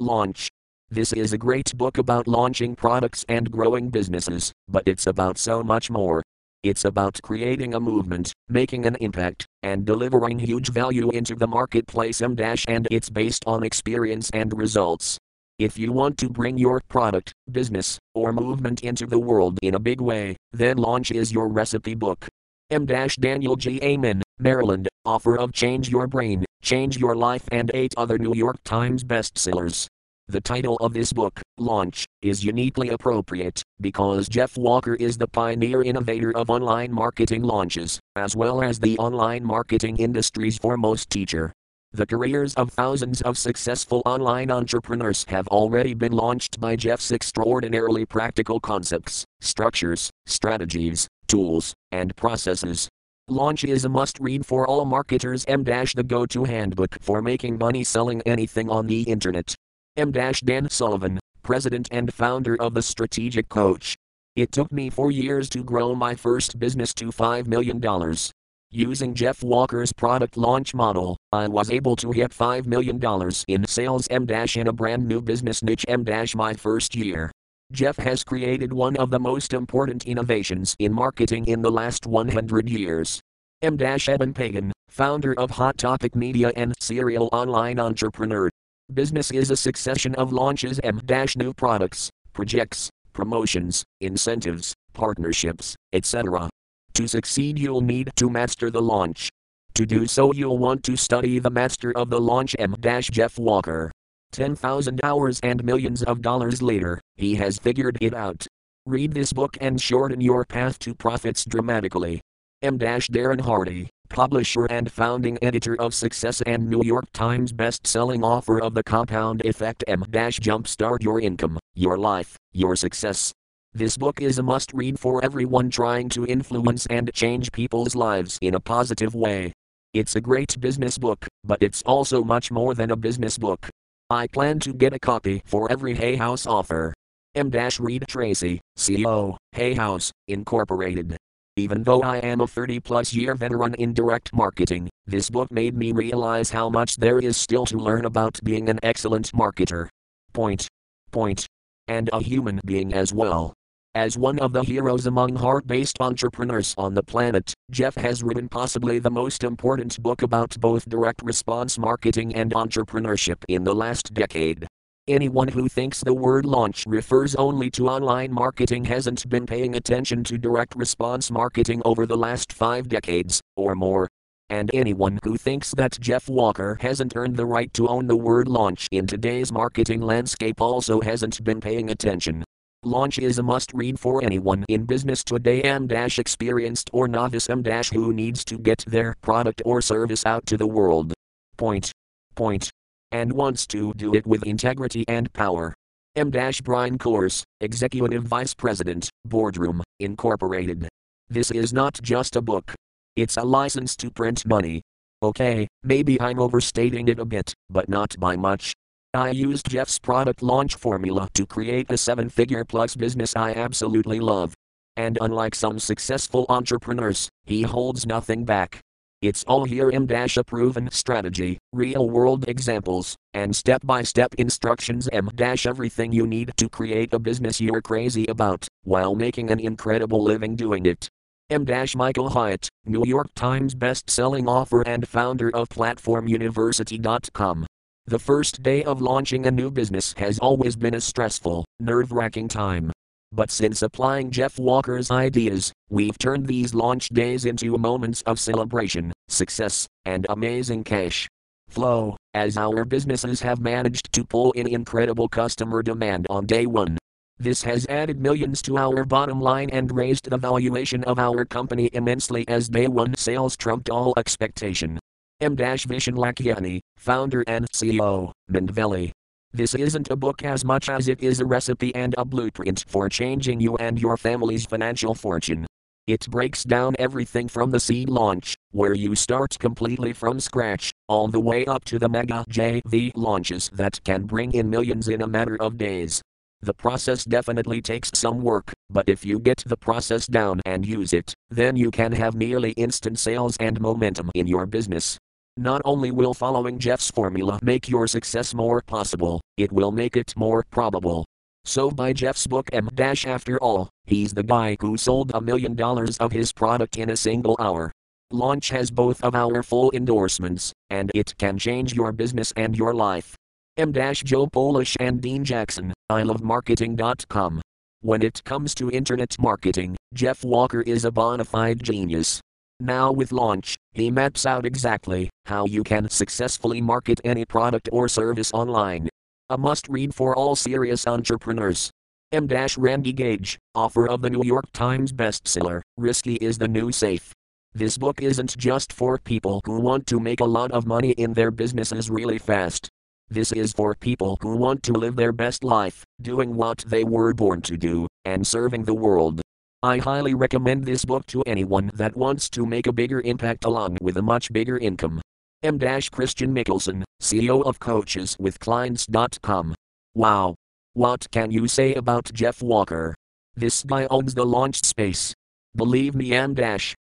Launch. This is a great book about launching products and growing businesses, but it's about so much more. It's about creating a movement, making an impact, and delivering huge value into the marketplace and it's based on experience and results. If you want to bring your product, business, or movement into the world in a big way, then Launch is your recipe book. M. Daniel G. Amen, Maryland, author of Change Your Brain, Change Your Life and eight other New York Times bestsellers. The title of this book, Launch, is uniquely appropriate because Jeff Walker is the pioneer innovator of online marketing launches, as well as the online marketing industry's foremost teacher. The careers of thousands of successful online entrepreneurs have already been launched by Jeff's extraordinarily practical concepts, structures, strategies, tools, and processes. Launch is a must read for all marketers. M the go to handbook for making money selling anything on the internet. M. Dan Sullivan, president and founder of The Strategic Coach. It took me four years to grow my first business to $5 million. Using Jeff Walker's product launch model, I was able to hit $5 million in sales M in a brand new business niche M my first year. Jeff has created one of the most important innovations in marketing in the last 100 years. M. Eben Pagan, founder of Hot Topic Media and serial online entrepreneur, Business is a succession of launches M new products, projects, promotions, incentives, partnerships, etc. To succeed, you'll need to master the launch. To do so, you'll want to study the master of the launch M Jeff Walker. 10,000 hours and millions of dollars later, he has figured it out. Read this book and shorten your path to profits dramatically. M. Darren Hardy publisher and founding editor of Success and New York Times best-selling author of The Compound Effect M. Jumpstart Your Income, Your Life, Your Success. This book is a must-read for everyone trying to influence and change people's lives in a positive way. It's a great business book, but it's also much more than a business book. I plan to get a copy for every Hay House author. M. Reid Tracy, CEO, Hay House, Incorporated. Even though I am a 30 plus year veteran in direct marketing, this book made me realize how much there is still to learn about being an excellent marketer. Point. Point. And a human being as well. As one of the heroes among heart based entrepreneurs on the planet, Jeff has written possibly the most important book about both direct response marketing and entrepreneurship in the last decade. Anyone who thinks the word launch refers only to online marketing hasn't been paying attention to direct response marketing over the last five decades, or more. And anyone who thinks that Jeff Walker hasn't earned the right to own the word launch in today's marketing landscape also hasn't been paying attention. Launch is a must read for anyone in business today dash experienced or novice dash who needs to get their product or service out to the world. Point. Point. And wants to do it with integrity and power. M. Brian Kurtz, Executive Vice President, Boardroom, Incorporated. This is not just a book. It's a license to print money. Okay, maybe I'm overstating it a bit, but not by much. I used Jeff's product launch formula to create a seven figure plus business I absolutely love. And unlike some successful entrepreneurs, he holds nothing back. It's all here M a proven strategy, real world examples, and step by step instructions M dash everything you need to create a business you're crazy about, while making an incredible living doing it. M Michael Hyatt, New York Times best-selling author and founder of PlatformUniversity.com. The first day of launching a new business has always been a stressful, nerve-wracking time. But since applying Jeff Walker's ideas, we've turned these launch days into moments of celebration, success, and amazing cash flow, as our businesses have managed to pull in incredible customer demand on day one. This has added millions to our bottom line and raised the valuation of our company immensely as day one sales trumped all expectation. M. Vishen Lakhiani, founder and CEO, Mindvalley. This isn't a book as much as it is a recipe and a blueprint for changing you and your family's financial fortune. It breaks down everything from the seed launch, where you start completely from scratch, all the way up to the mega JV launches that can bring in millions in a matter of days. The process definitely takes some work, but if you get the process down and use it, then you can have nearly instant sales and momentum in your business. Not only will following Jeff's formula make your success more possible, it will make it more probable. So buy Jeff's book M Dash after all, he's the guy who sold a million dollars of his product in a single hour. Launch has both of our full endorsements, and it can change your business and your life. M. Dash Joe Polish and Dean Jackson, ilovemarketing.com. When it comes to internet marketing, Jeff Walker is a bona fide genius. Now with Launch, he maps out exactly how you can successfully market any product or service online. A must read for all serious entrepreneurs. M. Randy Gage, author of the New York Times bestseller, Risky is the New Safe. This book isn't just for people who want to make a lot of money in their businesses really fast. This is for people who want to live their best life, doing what they were born to do, and serving the world. I highly recommend this book to anyone that wants to make a bigger impact along with a much bigger income. M. Christian Mickelson, CEO of CoachesWithClients.com. Wow. What can you say about Jeff Walker? This guy owns the launch space. Believe me, M.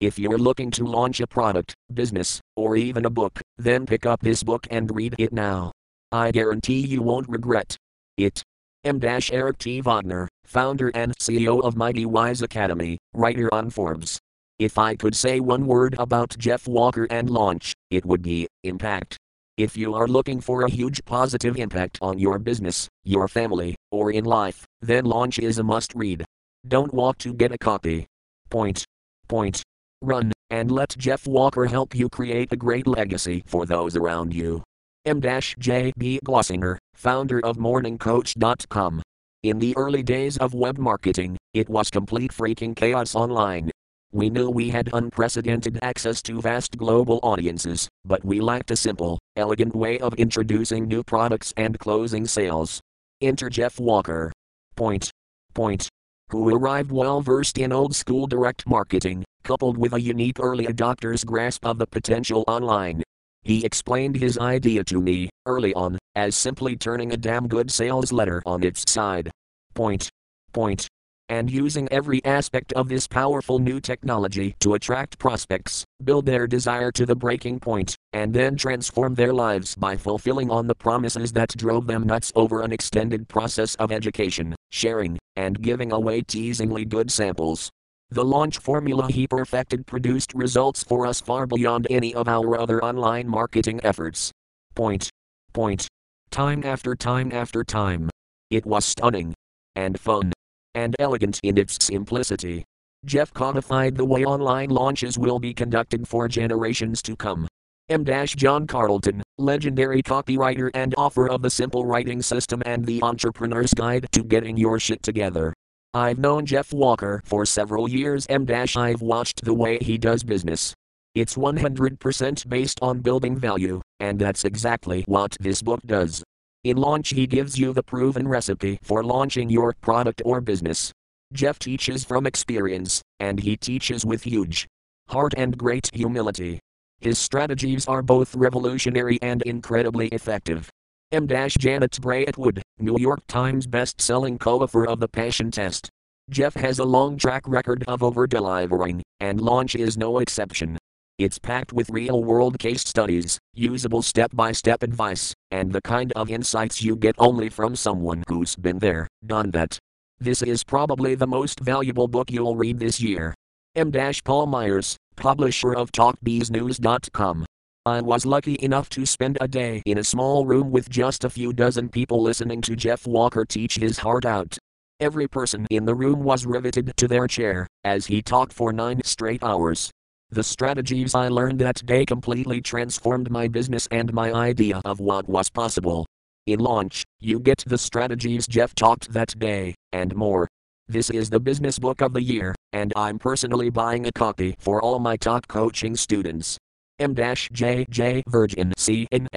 If you're looking to launch a product, business, or even a book, then pick up this book and read it now. I guarantee you won't regret it. M. Eric T. Wagner, founder and CEO of Mighty Wise Academy, writer on Forbes. If I could say one word about Jeff Walker and launch, it would be impact. If you are looking for a huge positive impact on your business, your family, or in life, then launch is a must read. Don't walk to get a copy. Point. Point. Run, and let Jeff Walker help you create a great legacy for those around you. M. J. B. Glossinger, founder of MorningCoach.com. In the early days of web marketing, it was complete freaking chaos online. We knew we had unprecedented access to vast global audiences, but we lacked a simple, elegant way of introducing new products and closing sales. Enter Jeff Walker. Point. Point. Who arrived well versed in old school direct marketing, coupled with a unique early adopter's grasp of the potential online. He explained his idea to me, early on, as simply turning a damn good sales letter on its side. Point. Point and using every aspect of this powerful new technology to attract prospects, build their desire to the breaking point, and then transform their lives by fulfilling on the promises that drove them nuts over an extended process of education, sharing, and giving away teasingly good samples. The launch formula he perfected produced results for us far beyond any of our other online marketing efforts. Point. Point. Time after time after time. It was stunning. And fun and elegant in its simplicity. Jeff codified the way online launches will be conducted for generations to come. M. John Carlton, legendary copywriter and author of The Simple Writing System and The Entrepreneur's Guide to Getting Your Shit Together. I've known Jeff Walker for several years. and I've watched the way he does business. It's 100% based on building value, and that's exactly what this book does. In launch, he gives you the proven recipe for launching your product or business. Jeff teaches from experience, and he teaches with huge heart and great humility. His strategies are both revolutionary and incredibly effective. M. Janet Bray Attwood, New York Times best-selling co-author of The Passion Test. Jeff has a long track record of over-delivering, and launch is no exception. It's packed with real world case studies, usable step by step advice, and the kind of insights you get only from someone who's been there, done that. This is probably the most valuable book you'll read this year. M. Paul Myers, publisher of TalkBizNews.com. I was lucky enough to spend a day in a small room with just a few dozen people listening to Jeff Walker teach his heart out. Every person in the room was riveted to their chair as he talked for nine straight hours. The strategies I learned that day completely transformed my business and my idea of what was possible. In launch, you get the strategies Jeff talked that day, and more. This is the business book of the year, and I'm personally buying a copy for all my top coaching students. M-J-J Virgin C-N-S-C-H-F-S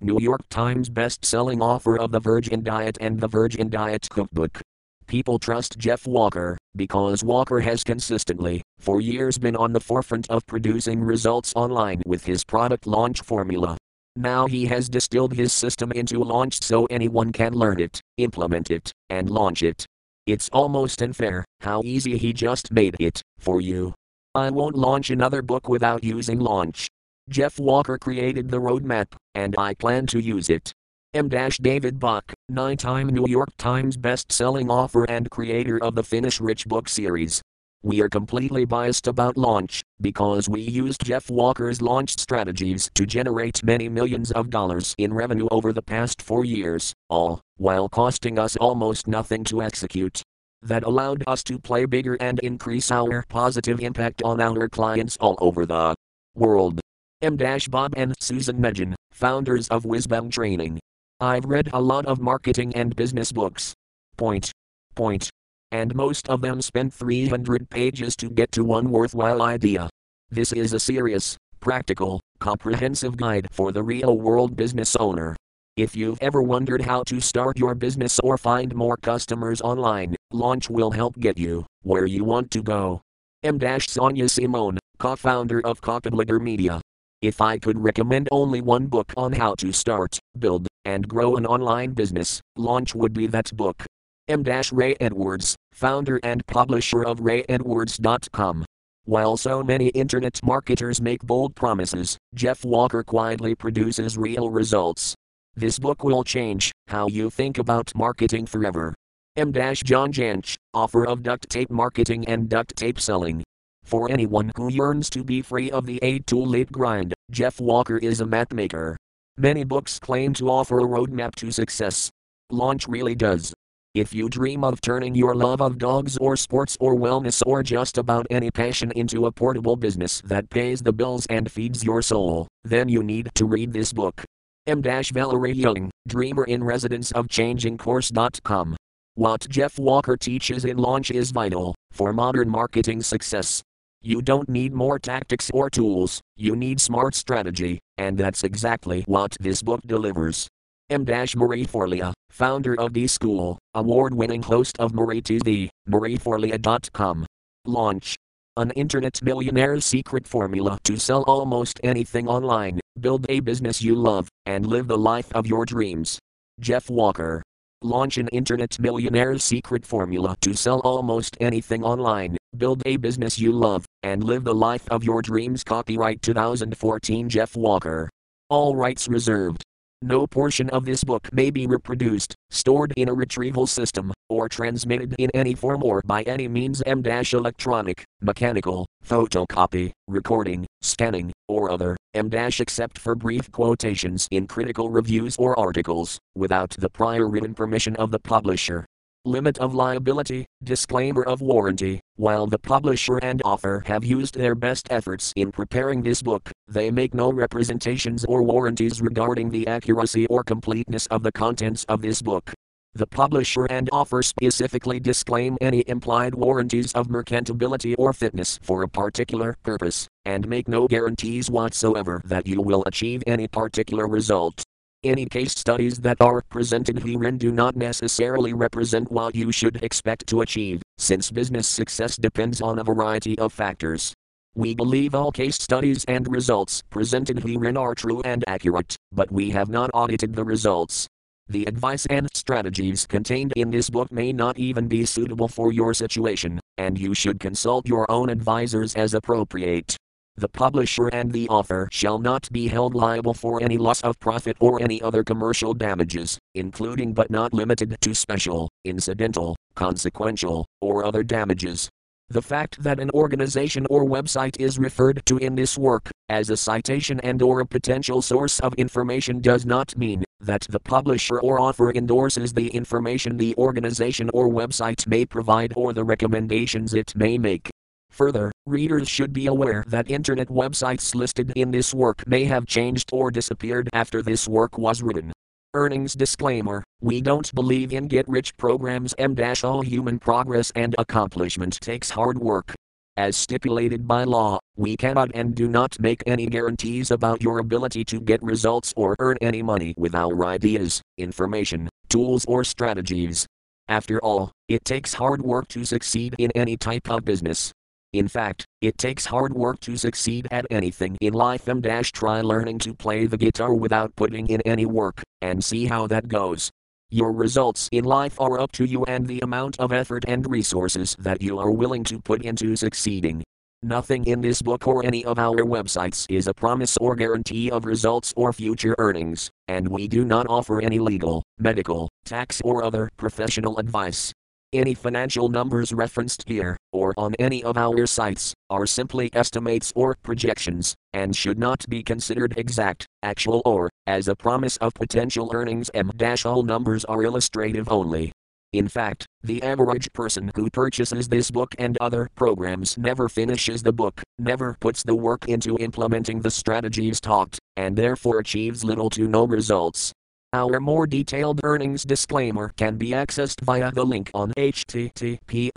New York Times best-selling author of The Virgin Diet and The Virgin Diet Cookbook. People trust Jeff Walker because Walker has consistently, for years, been on the forefront of producing results online with his product launch formula. Now he has distilled his system into launch so anyone can learn it, implement it, and launch it. It's almost unfair how easy he just made it for you. I won't launch another book without using launch. Jeff Walker created the roadmap, and I plan to use it. M. David Bach, nine time New York Times best selling author and creator of the Finish Rich book series. We are completely biased about launch, because we used Jeff Walker's launch strategies to generate many millions of dollars in revenue over the past four years, all while costing us almost nothing to execute. That allowed us to play bigger and increase our positive impact on our clients all over the world. M. Bob and Susan Medjan, founders of Wisdom Training. I've read a lot of marketing and business books. Point. Point and most of them spent 300 pages to get to one worthwhile idea. This is a serious, practical, comprehensive guide for the real world business owner. If you've ever wondered how to start your business or find more customers online, Launch will help get you where you want to go. M. Sonia Simone, co founder of Copyblogger Media. If I could recommend only one book on how to start, build, and grow an online business, Launch would be that book. M. Ray Edwards, founder and publisher of RayEdwards.com. While so many internet marketers make bold promises, Jeff Walker quietly produces real results. This book will change how you think about marketing forever. M. John Jantsch, author of Duct Tape Marketing and Duct Tape Selling. For anyone who yearns to be free of the A tool late grind, Jeff Walker is a map maker. Many books claim to offer a roadmap to success. Launch really does. If you dream of turning your love of dogs or sports or wellness or just about any passion into a portable business that pays the bills and feeds your soul, then you need to read this book. M. Valerie Young, Dreamer in Residence of ChangingCourse.com. What Jeff Walker teaches in Launch is vital for modern marketing success. You don't need more tactics or tools, you need smart strategy, and that's exactly what this book delivers. M. Marie Forleo, founder of The School, award winning host of Marie TV, marieforleo.com. Launch. An internet millionaire's secret formula to sell almost anything online, build a business you love, and live the life of your dreams. Jeff Walker. Launch an internet millionaire's secret formula to sell almost anything online, build a business you love, and live the life of your dreams. Copyright 2014 Jeff Walker. All rights reserved. No portion of this book may be reproduced, stored in a retrieval system, or transmitted in any form or by any means M electronic, mechanical, photocopy, recording, scanning, or other, M except for brief quotations in critical reviews or articles, without the prior written permission of the publisher limit of liability, disclaimer of warranty. While the publisher and author have used their best efforts in preparing this book, they make no representations or warranties regarding the accuracy or completeness of the contents of this book. The publisher and author specifically disclaim any implied warranties of merchantability or fitness for a particular purpose, and make no guarantees whatsoever that you will achieve any particular result. Any case studies that are presented herein do not necessarily represent what you should expect to achieve, since business success depends on a variety of factors. We believe all case studies and results presented herein are true and accurate, but we have not audited the results. The advice and strategies contained in this book may not even be suitable for your situation, and you should consult your own advisors as appropriate. The publisher and the author shall not be held liable for any loss of profit or any other commercial damages, including but not limited to special, incidental, consequential, or other damages. The fact that an organization or website is referred to in this work as a citation and or a potential source of information does not mean that the publisher or author endorses the information the organization or website may provide or the recommendations it may make. Further, readers should be aware that internet websites listed in this work may have changed or disappeared after this work was written. Earnings disclaimer We don't believe in get rich programs. M all human progress and accomplishment takes hard work. As stipulated by law, we cannot and do not make any guarantees about your ability to get results or earn any money with our ideas, information, tools, or strategies. After all, it takes hard work to succeed in any type of business. In fact, it takes hard work to succeed at anything in life. M try learning to play the guitar without putting in any work, and see how that goes. Your results in life are up to you and the amount of effort and resources that you are willing to put into succeeding. Nothing in this book or any of our websites is a promise or guarantee of results or future earnings, and we do not offer any legal, medical, tax, or other professional advice. Any financial numbers referenced here, or on any of our sites, are simply estimates or projections, and should not be considered exact, actual, or, as a promise of potential earnings. M. All numbers are illustrative only. In fact, the average person who purchases this book and other programs never finishes the book, never puts the work into implementing the strategies taught, and therefore achieves little to no results. Our more detailed earnings disclaimer can be accessed via the link on http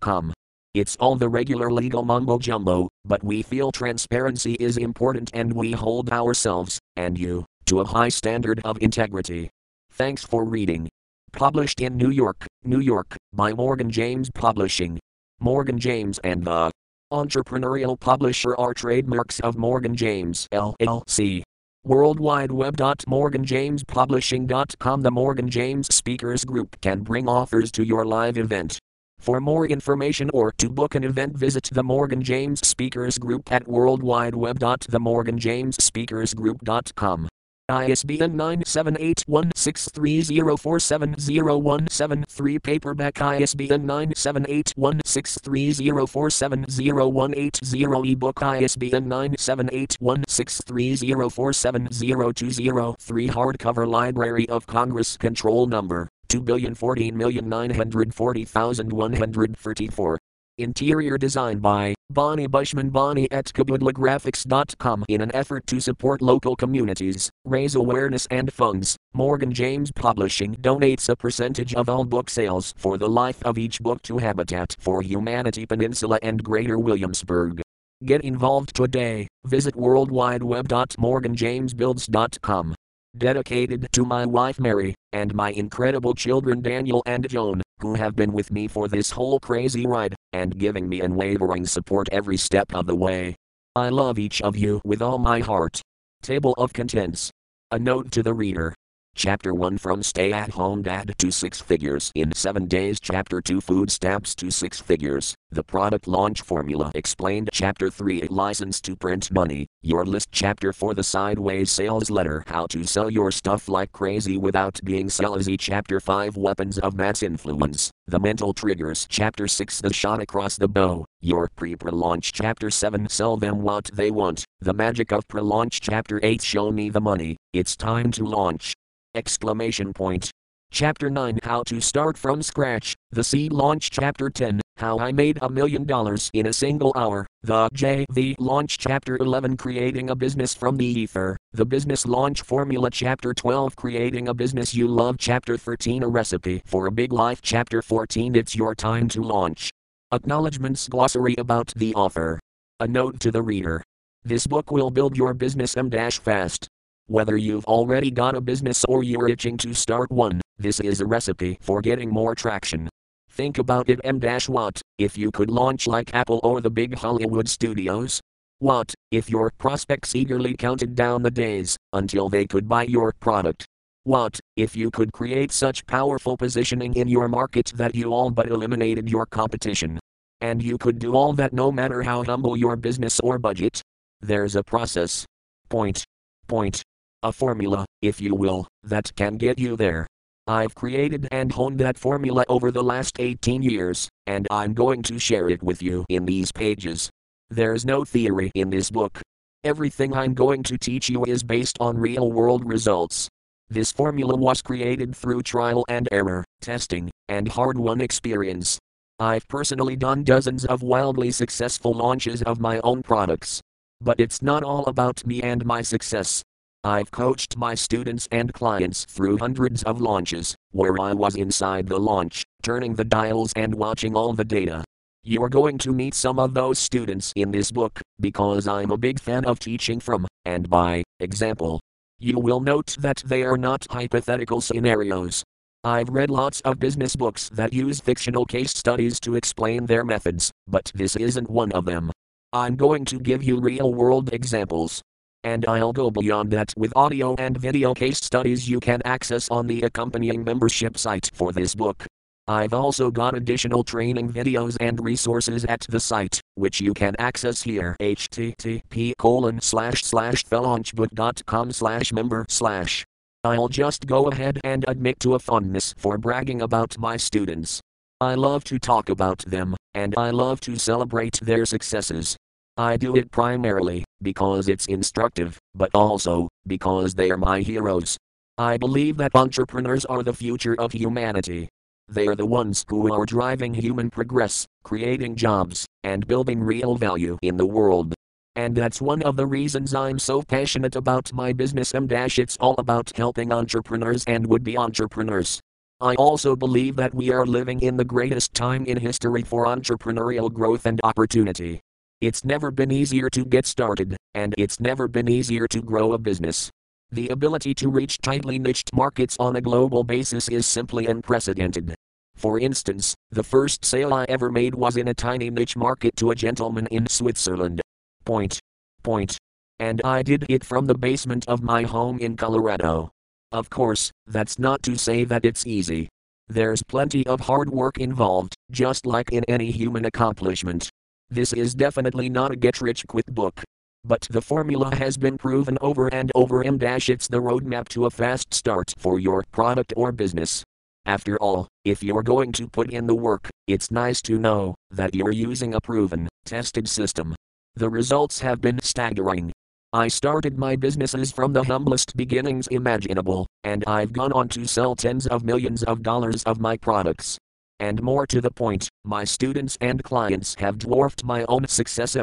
com. It's all the regular legal mumbo jumbo, but we feel transparency is important and we hold ourselves, and you, to a high standard of integrity. Thanks for reading. Published in New York, New York, by Morgan James Publishing. Morgan James and the Entrepreneurial Publisher are trademarks of Morgan James LLC. World Wide Web.morganjamespublishing.com The Morgan James Speakers Group can bring authors to your live event. For more information or to book an event, visit the Morgan James Speakers Group at world wide worldwideweb.themorganjamesspeakersgroup.com. ISBN 978-163047017-3 Paperback ISBN 978-163047018-0 Ebook ISBN 978-163047020 3 Hardcover Library of Congress. Control Number 2040940,134 Interior design by Bonnie Bushman Bonnie at CaboodleGraphics.com in an effort to support local communities, raise awareness and funds. Morgan James Publishing donates a percentage of all book sales for the life of each book to Habitat for Humanity Peninsula and Greater Williamsburg. Get involved today. Visit worldwideweb.morganjamesbuilds.com dedicated to my wife Mary, and my incredible children Daniel and Joan, who have been with me for this whole crazy ride, and giving me unwavering support every step of the way. I love each of you with all my heart. Table of Contents. A note to the reader. Chapter 1 From Stay at Home Dad to Six Figures in 7 Days. Chapter 2 Food Stamps to Six Figures. The Product Launch Formula Explained. Chapter 3 A License to Print Money. Your List. Chapter 4 The Sideways Sales Letter How to Sell Your Stuff Like Crazy Without Being Salesy. Chapter 5 Weapons of Mass Influence. The Mental Triggers. Chapter 6 The Shot Across the Bow. Your pre pre launch. Chapter 7 Sell Them What They Want. The Magic of Pre Launch. Chapter 8 Show Me the Money. It's time to launch. Exclamation point. Chapter 9 How to Start from Scratch, The Seed Launch Chapter 10 How I Made a Million Dollars in a Single Hour, The JV Launch Chapter 11 Creating a Business from the Ether, The Business Launch Formula Chapter 12 Creating a Business You Love Chapter 13 A Recipe for a Big Life Chapter 14 It's Your Time to Launch. Acknowledgements Glossary about the author. A note to the reader. This book will build your business M fast. Whether you've already got a business or you're itching to start one, this is a recipe for getting more traction. Think about it M what if you could launch like Apple or the big Hollywood studios? What if your prospects eagerly counted down the days until they could buy your product? What if you could create such powerful positioning in your market that you all but eliminated your competition? And you could do all that no matter how humble your business or budget? There's a process. Point. Point a formula, if you will, that can get you there. I've created and honed that formula over the last 18 years, and I'm going to share it with you in these pages. There's no theory in this book. Everything I'm going to teach you is based on real world results. This formula was created through trial and error, testing, and hard won experience. I've personally done dozens of wildly successful launches of my own products. But it's not all about me and my success. I've coached my students and clients through hundreds of launches, where I was inside the launch, turning the dials and watching all the data. You're going to meet some of those students in this book, because I'm a big fan of teaching from, and by, example. You will note that they are not hypothetical scenarios. I've read lots of business books that use fictional case studies to explain their methods, but this isn't one of them. I'm going to give you real world examples, and I'll go beyond that with audio and video case studies you can access on the accompanying membership site for this book. I've also got additional training videos and resources at the site, which you can access here. http colon slash slash slash member slash. I'll just go ahead and admit to a fondness for bragging about my students. I love to talk about them, and I love to celebrate their successes. I do it primarily because it's instructive, but also because they are my heroes. I believe that entrepreneurs are the future of humanity. They are the ones who are driving human progress, creating jobs, and building real value in the world. And that's one of the reasons I'm so passionate about my business M it's all about helping entrepreneurs and would be entrepreneurs. I also believe that we are living in the greatest time in history for entrepreneurial growth and opportunity. It's never been easier to get started, and it's never been easier to grow a business. The ability to reach tightly niched markets on a global basis is simply unprecedented. For instance, the first sale I ever made was in a tiny niche market to a gentleman in Switzerland. Point. Point. And I did it from the basement of my home in Colorado. Of course, that's not to say that it's easy. There's plenty of hard work involved, just like in any human accomplishment. This is definitely not a get rich quick book. But the formula has been proven over and over and dash it's the roadmap to a fast start for your product or business. After all, if you're going to put in the work, it's nice to know that you're using a proven, tested system. The results have been staggering. I started my businesses from the humblest beginnings imaginable, and I've gone on to sell tens of millions of dollars of my products. And more to the point, my students and clients have dwarfed my own success.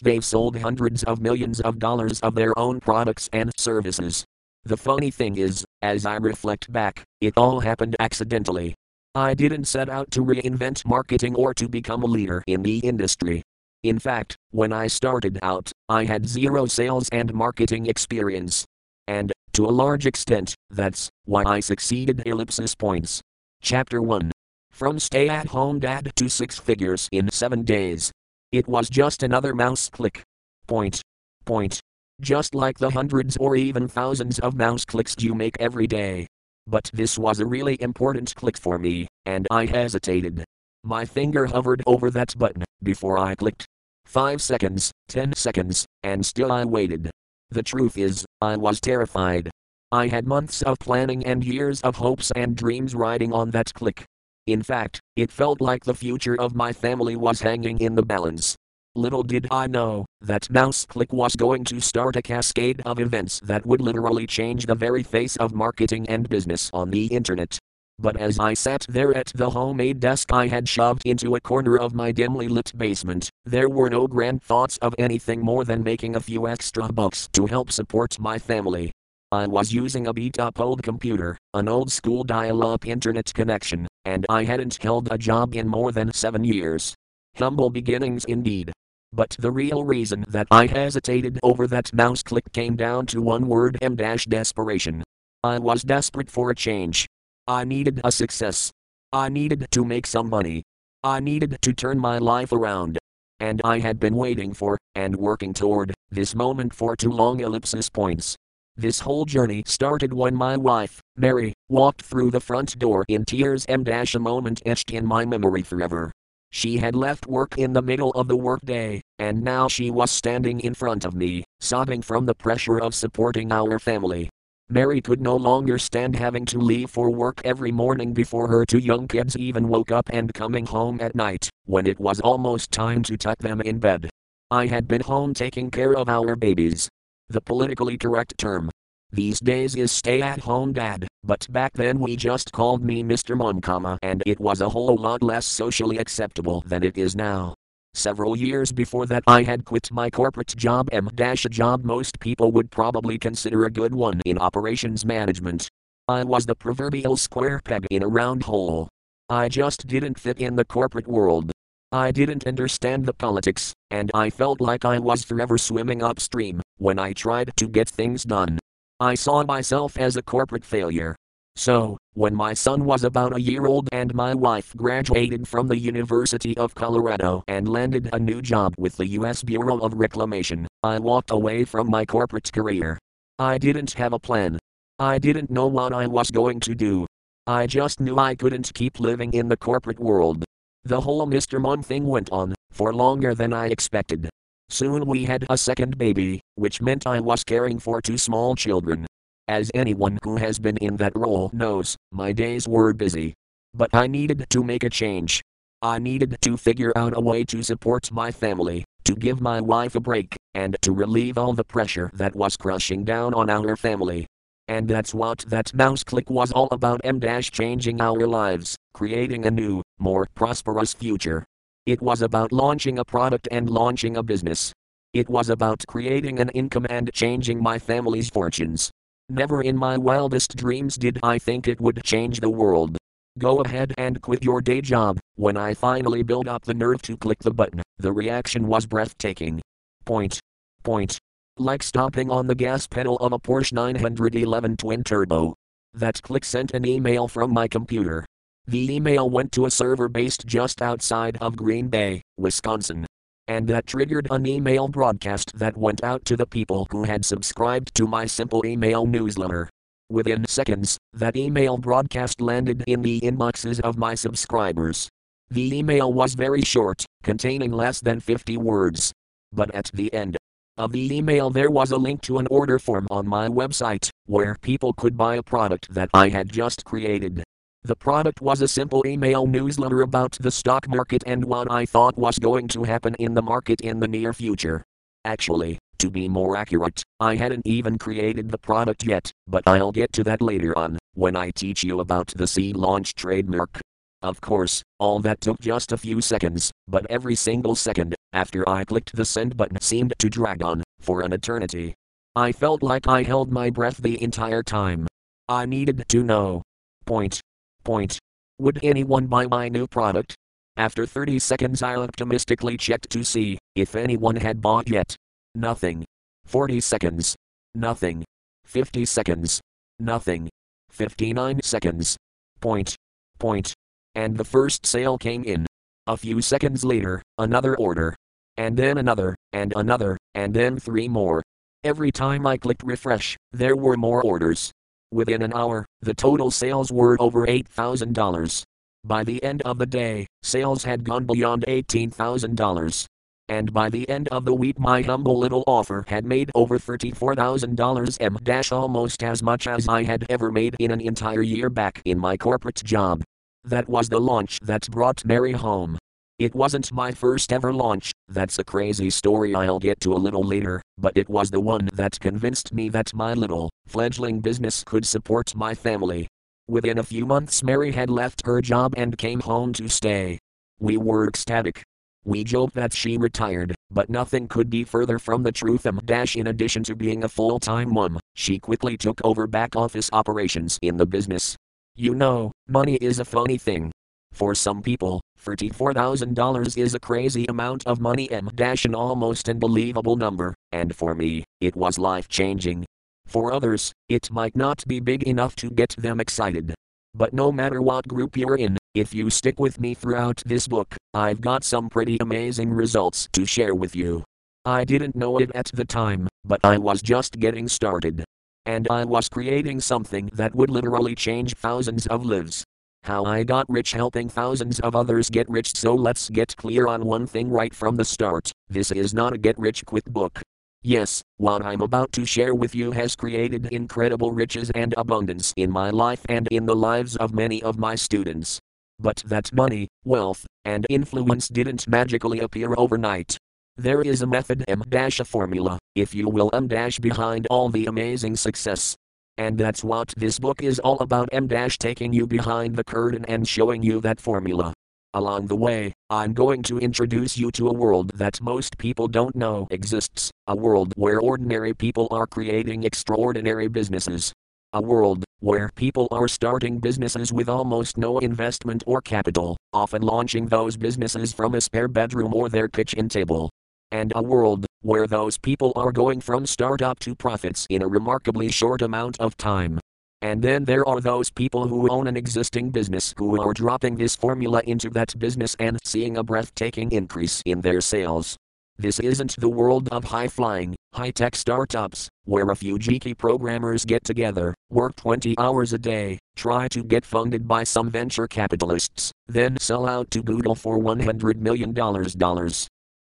They've sold hundreds of millions of dollars of their own products and services. The funny thing is, as I reflect back, it all happened accidentally. I didn't set out to reinvent marketing or to become a leader in the industry. In fact, when I started out, I had zero sales and marketing experience. And, to a large extent, that's why I succeeded. Ellipsis points. Chapter 1 from stay at home dad to six figures in seven days. It was just another mouse click. Point. Point. Just like the hundreds or even thousands of mouse clicks you make every day. But this was a really important click for me, and I hesitated. My finger hovered over that button before I clicked. Five seconds, ten seconds, and still I waited. The truth is, I was terrified. I had months of planning and years of hopes and dreams riding on that click. In fact, it felt like the future of my family was hanging in the balance. Little did I know that MouseClick was going to start a cascade of events that would literally change the very face of marketing and business on the internet. But as I sat there at the homemade desk I had shoved into a corner of my dimly lit basement, there were no grand thoughts of anything more than making a few extra bucks to help support my family. I was using a beat up old computer, an old school dial up internet connection, and I hadn't held a job in more than seven years. Humble beginnings indeed. But the real reason that I hesitated over that mouse click came down to one word M desperation. I was desperate for a change. I needed a success. I needed to make some money. I needed to turn my life around. And I had been waiting for, and working toward, this moment for too long ellipsis points. This whole journey started when my wife, Mary, walked through the front door in tears and a moment etched in my memory forever. She had left work in the middle of the workday, and now she was standing in front of me, sobbing from the pressure of supporting our family. Mary could no longer stand having to leave for work every morning before her two young kids even woke up and coming home at night, when it was almost time to tuck them in bed. I had been home taking care of our babies, the politically correct term. These days is stay at home dad, but back then we just called me Mr. Momkama and it was a whole lot less socially acceptable than it is now. Several years before that, I had quit my corporate job, M a job most people would probably consider a good one in operations management. I was the proverbial square peg in a round hole. I just didn't fit in the corporate world. I didn't understand the politics, and I felt like I was forever swimming upstream when I tried to get things done. I saw myself as a corporate failure. So, when my son was about a year old and my wife graduated from the University of Colorado and landed a new job with the U.S. Bureau of Reclamation, I walked away from my corporate career. I didn't have a plan. I didn't know what I was going to do. I just knew I couldn't keep living in the corporate world. The whole Mr. Mom thing went on for longer than I expected. Soon we had a second baby, which meant I was caring for two small children. As anyone who has been in that role knows, my days were busy. But I needed to make a change. I needed to figure out a way to support my family, to give my wife a break, and to relieve all the pressure that was crushing down on our family. And that's what that mouse click was all about M changing our lives, creating a new, more prosperous future. It was about launching a product and launching a business. It was about creating an income and changing my family's fortunes. Never in my wildest dreams did I think it would change the world. Go ahead and quit your day job. When I finally built up the nerve to click the button, the reaction was breathtaking. Point. Point. Like stopping on the gas pedal of a Porsche 911 twin turbo. That click sent an email from my computer. The email went to a server based just outside of Green Bay, Wisconsin. And that triggered an email broadcast that went out to the people who had subscribed to my simple email newsletter. Within seconds, that email broadcast landed in the inboxes of my subscribers. The email was very short, containing less than 50 words. But at the end of the email, there was a link to an order form on my website, where people could buy a product that I had just created. The product was a simple email newsletter about the stock market and what I thought was going to happen in the market in the near future. Actually, to be more accurate, I hadn't even created the product yet, but I'll get to that later on, when I teach you about the seed launch trademark. Of course, all that took just a few seconds, but every single second after I clicked the send button seemed to drag on for an eternity. I felt like I held my breath the entire time. I needed to know. Point point. Would anyone buy my new product? After 30 seconds, I optimistically checked to see if anyone had bought yet. Nothing. 40 seconds. Nothing. 50 seconds. Nothing. 59 seconds. Point. Point. And the first sale came in. A few seconds later, another order. And then another, and another, and then three more. Every time I clicked refresh, there were more orders. Within an hour, the total sales were over $8,000. By the end of the day, sales had gone beyond $18,000. And by the end of the week, my humble little offer had made over $34,000 M almost as much as I had ever made in an entire year back in my corporate job. That was the launch that brought Mary home. It wasn't my first ever launch, that's a crazy story I'll get to a little later, but it was the one that convinced me that my little, fledgling business could support my family. Within a few months, Mary had left her job and came home to stay. We were ecstatic. We joked that she retired, but nothing could be further from the truth. M- in addition to being a full time mom, she quickly took over back office operations in the business. You know, money is a funny thing. For some people, $34,000 is a crazy amount of money and an almost unbelievable number, and for me, it was life changing. For others, it might not be big enough to get them excited. But no matter what group you're in, if you stick with me throughout this book, I've got some pretty amazing results to share with you. I didn't know it at the time, but I was just getting started. And I was creating something that would literally change thousands of lives. How I got rich helping thousands of others get rich. So let's get clear on one thing right from the start this is not a get rich quick book. Yes, what I'm about to share with you has created incredible riches and abundance in my life and in the lives of many of my students. But that money, wealth, and influence didn't magically appear overnight. There is a method M dash a formula, if you will M dash behind all the amazing success and that's what this book is all about M dash taking you behind the curtain and showing you that formula. Along the way, I'm going to introduce you to a world that most people don't know exists, a world where ordinary people are creating extraordinary businesses. A world where people are starting businesses with almost no investment or capital, often launching those businesses from a spare bedroom or their kitchen table and a world where those people are going from startup to profits in a remarkably short amount of time. And then there are those people who own an existing business who are dropping this formula into that business and seeing a breathtaking increase in their sales. This isn't the world of high flying, high tech startups, where a few geeky programmers get together, work 20 hours a day, try to get funded by some venture capitalists, then sell out to Google for $100 million.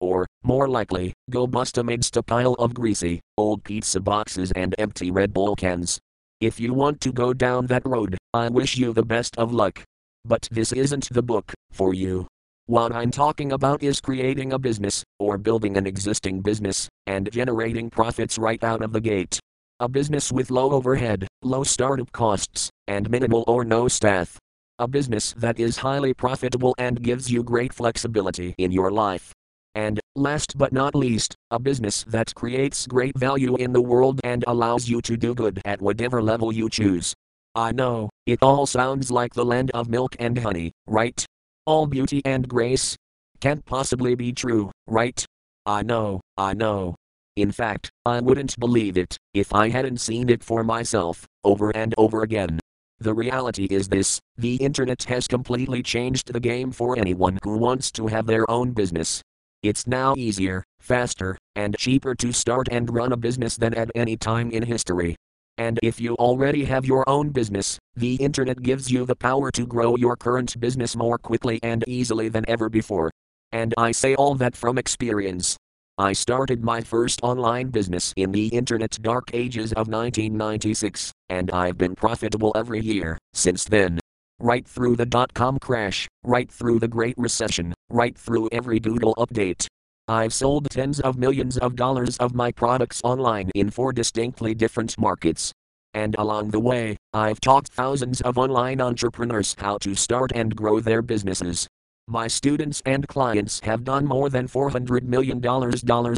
Or, more likely, go bust amidst a pile of greasy, old pizza boxes and empty Red Bull cans. If you want to go down that road, I wish you the best of luck. But this isn't the book for you. What I'm talking about is creating a business, or building an existing business, and generating profits right out of the gate. A business with low overhead, low startup costs, and minimal or no staff. A business that is highly profitable and gives you great flexibility in your life. And, last but not least, a business that creates great value in the world and allows you to do good at whatever level you choose. I know, it all sounds like the land of milk and honey, right? All beauty and grace? Can't possibly be true, right? I know, I know. In fact, I wouldn't believe it if I hadn't seen it for myself, over and over again. The reality is this the internet has completely changed the game for anyone who wants to have their own business. It's now easier, faster, and cheaper to start and run a business than at any time in history. And if you already have your own business, the internet gives you the power to grow your current business more quickly and easily than ever before. And I say all that from experience. I started my first online business in the internet's dark ages of 1996, and I've been profitable every year since then. Right through the dot com crash, right through the Great Recession, right through every Google update, I've sold tens of millions of dollars of my products online in four distinctly different markets. And along the way, I've taught thousands of online entrepreneurs how to start and grow their businesses. My students and clients have done more than $400 million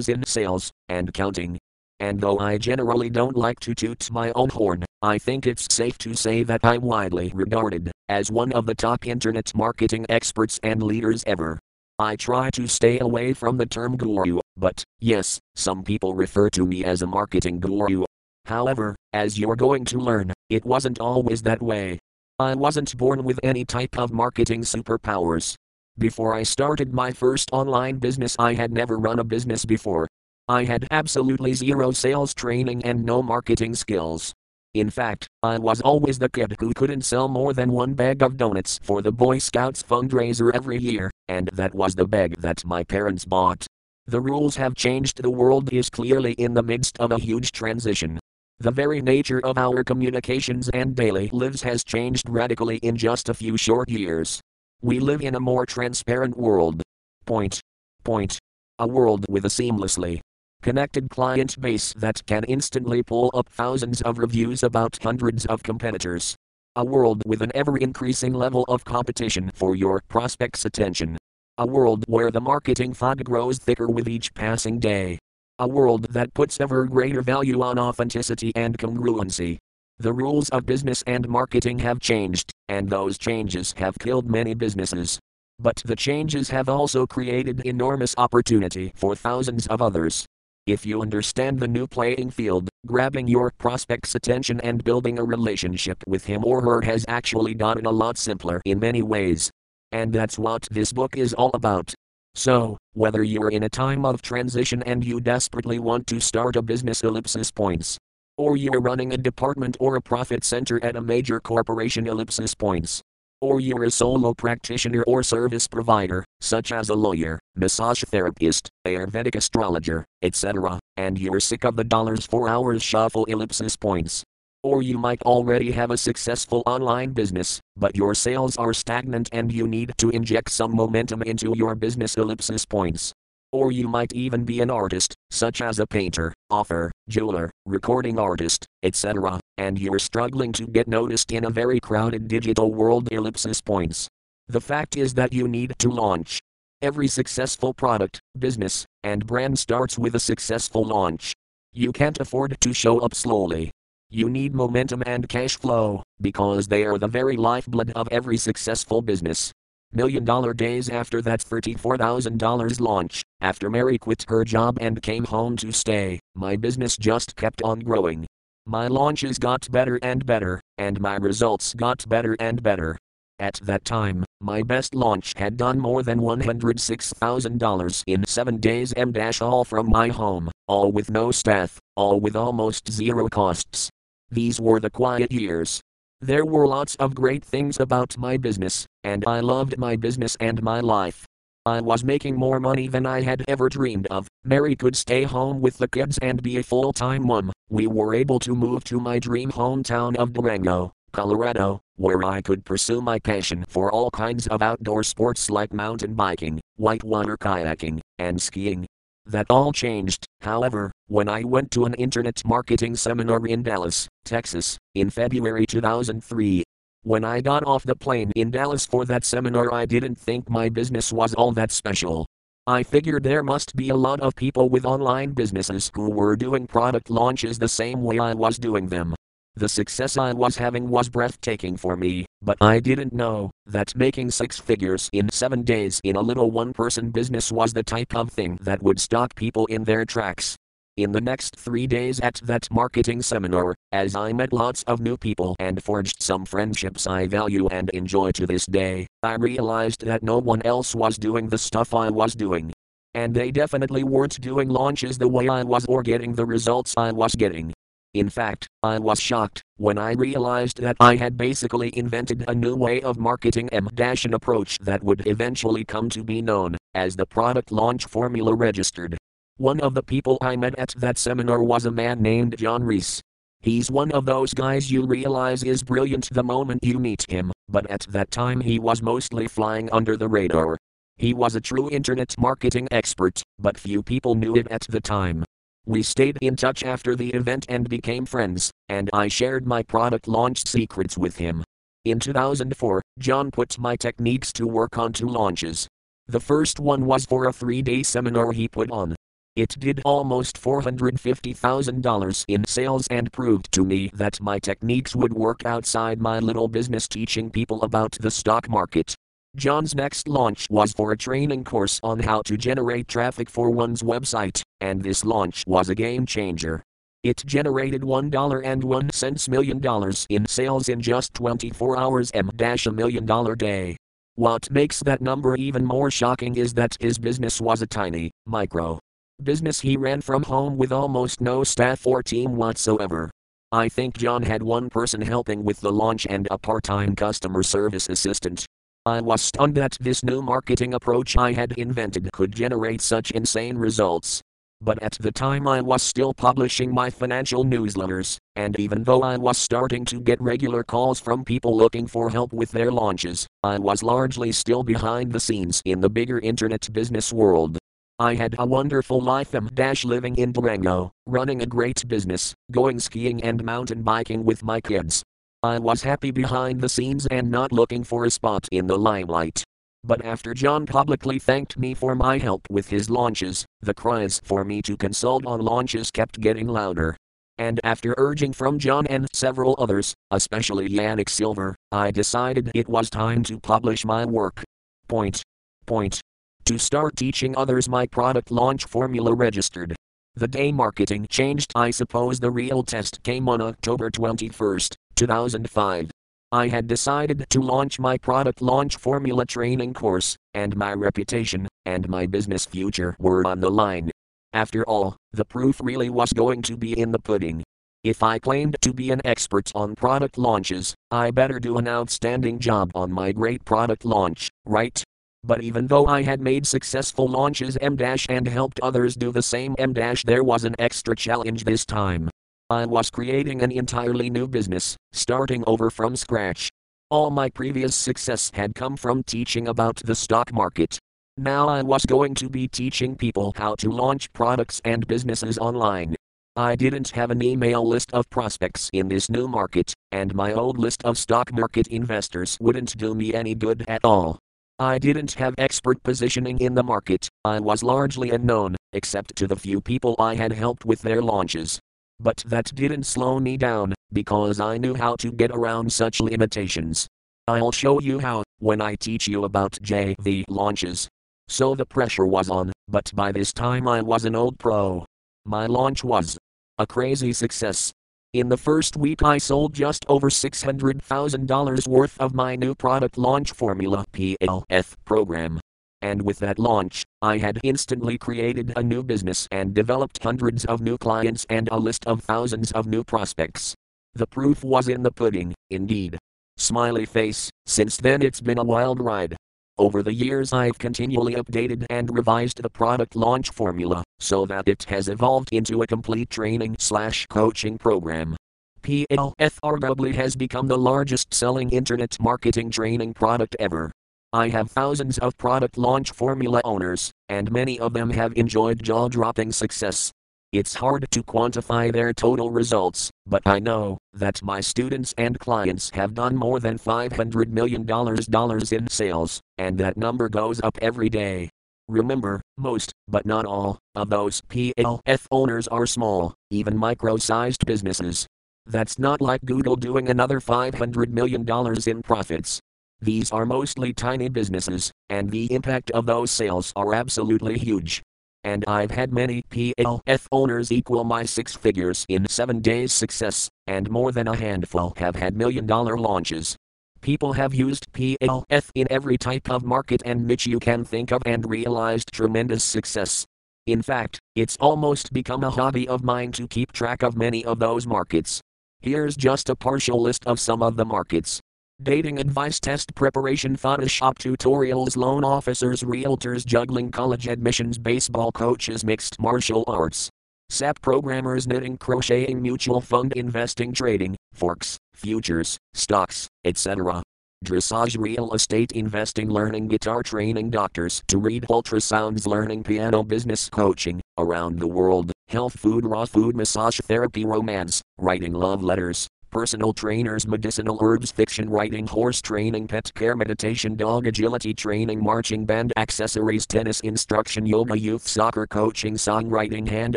in sales, and counting. And though I generally don't like to toot my own horn, I think it's safe to say that I'm widely regarded as one of the top internet marketing experts and leaders ever. I try to stay away from the term guru, but, yes, some people refer to me as a marketing guru. However, as you're going to learn, it wasn't always that way. I wasn't born with any type of marketing superpowers. Before I started my first online business, I had never run a business before. I had absolutely zero sales training and no marketing skills. In fact, I was always the kid who couldn't sell more than one bag of donuts for the Boy Scouts fundraiser every year, and that was the bag that my parents bought. The rules have changed. The world is clearly in the midst of a huge transition. The very nature of our communications and daily lives has changed radically in just a few short years. We live in a more transparent world. Point. Point. A world with a seamlessly connected client base that can instantly pull up thousands of reviews about hundreds of competitors. A world with an ever increasing level of competition for your prospects' attention. A world where the marketing fog grows thicker with each passing day. A world that puts ever greater value on authenticity and congruency. The rules of business and marketing have changed, and those changes have killed many businesses. But the changes have also created enormous opportunity for thousands of others. If you understand the new playing field, grabbing your prospect's attention and building a relationship with him or her has actually gotten a lot simpler in many ways. And that's what this book is all about. So, whether you're in a time of transition and you desperately want to start a business ellipsis points, or you're running a department or a profit center at a major corporation ellipsis points, or you're a solo practitioner or service provider, such as a lawyer, massage therapist, Ayurvedic astrologer, etc., and you're sick of the dollars for hours shuffle ellipsis points. Or you might already have a successful online business, but your sales are stagnant and you need to inject some momentum into your business ellipsis points. Or you might even be an artist, such as a painter, author, jeweler, recording artist, etc., and you're struggling to get noticed in a very crowded digital world. Ellipsis points. The fact is that you need to launch. Every successful product, business, and brand starts with a successful launch. You can't afford to show up slowly. You need momentum and cash flow, because they are the very lifeblood of every successful business. Million Dollar Days after that $34,000 launch, after Mary quit her job and came home to stay, my business just kept on growing. My launches got better and better, and my results got better and better. At that time, my best launch had done more than $106,000 in 7 days M dash all from my home, all with no staff, all with almost zero costs. These were the quiet years. There were lots of great things about my business, and I loved my business and my life. I was making more money than I had ever dreamed of. Mary could stay home with the kids and be a full time mom. We were able to move to my dream hometown of Durango, Colorado, where I could pursue my passion for all kinds of outdoor sports like mountain biking, whitewater kayaking, and skiing. That all changed, however, when I went to an internet marketing seminar in Dallas, Texas, in February 2003. When I got off the plane in Dallas for that seminar, I didn't think my business was all that special. I figured there must be a lot of people with online businesses who were doing product launches the same way I was doing them. The success I was having was breathtaking for me, but I didn't know that making six figures in seven days in a little one person business was the type of thing that would stop people in their tracks. In the next three days at that marketing seminar, as I met lots of new people and forged some friendships I value and enjoy to this day, I realized that no one else was doing the stuff I was doing. And they definitely weren't doing launches the way I was or getting the results I was getting. In fact, I was shocked when I realized that I had basically invented a new way of marketing M an approach that would eventually come to be known as the product launch formula registered. One of the people I met at that seminar was a man named John Reese. He's one of those guys you realize is brilliant the moment you meet him, but at that time he was mostly flying under the radar. He was a true internet marketing expert, but few people knew it at the time. We stayed in touch after the event and became friends, and I shared my product launch secrets with him. In 2004, John put my techniques to work on two launches. The first one was for a three day seminar he put on. It did almost $450,000 in sales and proved to me that my techniques would work outside my little business teaching people about the stock market. John's next launch was for a training course on how to generate traffic for one's website, and this launch was a game changer. It generated $1.01 million in sales in just 24 hours M a million dollar day. What makes that number even more shocking is that his business was a tiny, micro business he ran from home with almost no staff or team whatsoever. I think John had one person helping with the launch and a part time customer service assistant. I was stunned that this new marketing approach I had invented could generate such insane results. But at the time I was still publishing my financial newsletters, and even though I was starting to get regular calls from people looking for help with their launches, I was largely still behind the scenes in the bigger internet business world. I had a wonderful life am dash living in Durango, running a great business, going skiing and mountain biking with my kids, I was happy behind the scenes and not looking for a spot in the limelight. But after John publicly thanked me for my help with his launches, the cries for me to consult on launches kept getting louder. And after urging from John and several others, especially Yanik Silver, I decided it was time to publish my work. Point. Point. To start teaching others my product launch formula registered. The day marketing changed, I suppose the real test came on October 21st, 2005. I had decided to launch my product launch formula training course, and my reputation and my business future were on the line. After all, the proof really was going to be in the pudding. If I claimed to be an expert on product launches, I better do an outstanding job on my great product launch, right? But even though I had made successful launches M Dash and helped others do the same M Dash, there was an extra challenge this time. I was creating an entirely new business, starting over from scratch. All my previous success had come from teaching about the stock market. Now I was going to be teaching people how to launch products and businesses online. I didn't have an email list of prospects in this new market, and my old list of stock market investors wouldn't do me any good at all. I didn't have expert positioning in the market, I was largely unknown, except to the few people I had helped with their launches. But that didn't slow me down, because I knew how to get around such limitations. I'll show you how, when I teach you about JV launches. So the pressure was on, but by this time I was an old pro. My launch was a crazy success. In the first week, I sold just over $600,000 worth of my new product launch formula PLF program. And with that launch, I had instantly created a new business and developed hundreds of new clients and a list of thousands of new prospects. The proof was in the pudding, indeed. Smiley face, since then it's been a wild ride. Over the years, I've continually updated and revised the product launch formula so that it has evolved into a complete training slash coaching program. PLFRW has become the largest selling internet marketing training product ever. I have thousands of product launch formula owners, and many of them have enjoyed jaw dropping success. It's hard to quantify their total results, but I know that my students and clients have done more than $500 million in sales, and that number goes up every day. Remember, most, but not all, of those PLF owners are small, even micro sized businesses. That's not like Google doing another $500 million in profits. These are mostly tiny businesses, and the impact of those sales are absolutely huge. And I've had many PLF owners equal my six figures in seven days success, and more than a handful have had million dollar launches. People have used PLF in every type of market and niche you can think of and realized tremendous success. In fact, it's almost become a hobby of mine to keep track of many of those markets. Here's just a partial list of some of the markets dating advice test preparation Photoshop tutorials loan officers realtors juggling college admissions baseball coaches mixed martial arts. SAP programmers knitting crocheting mutual fund investing trading forex futures stocks etc dressage real estate investing learning guitar training doctors to read ultrasounds learning piano business coaching around the world. Health food raw food massage therapy romance writing love letters personal trainers, medicinal herbs, fiction writing, horse training, pet care, meditation, dog agility training, marching band accessories, tennis instruction, yoga, youth soccer coaching, songwriting, hand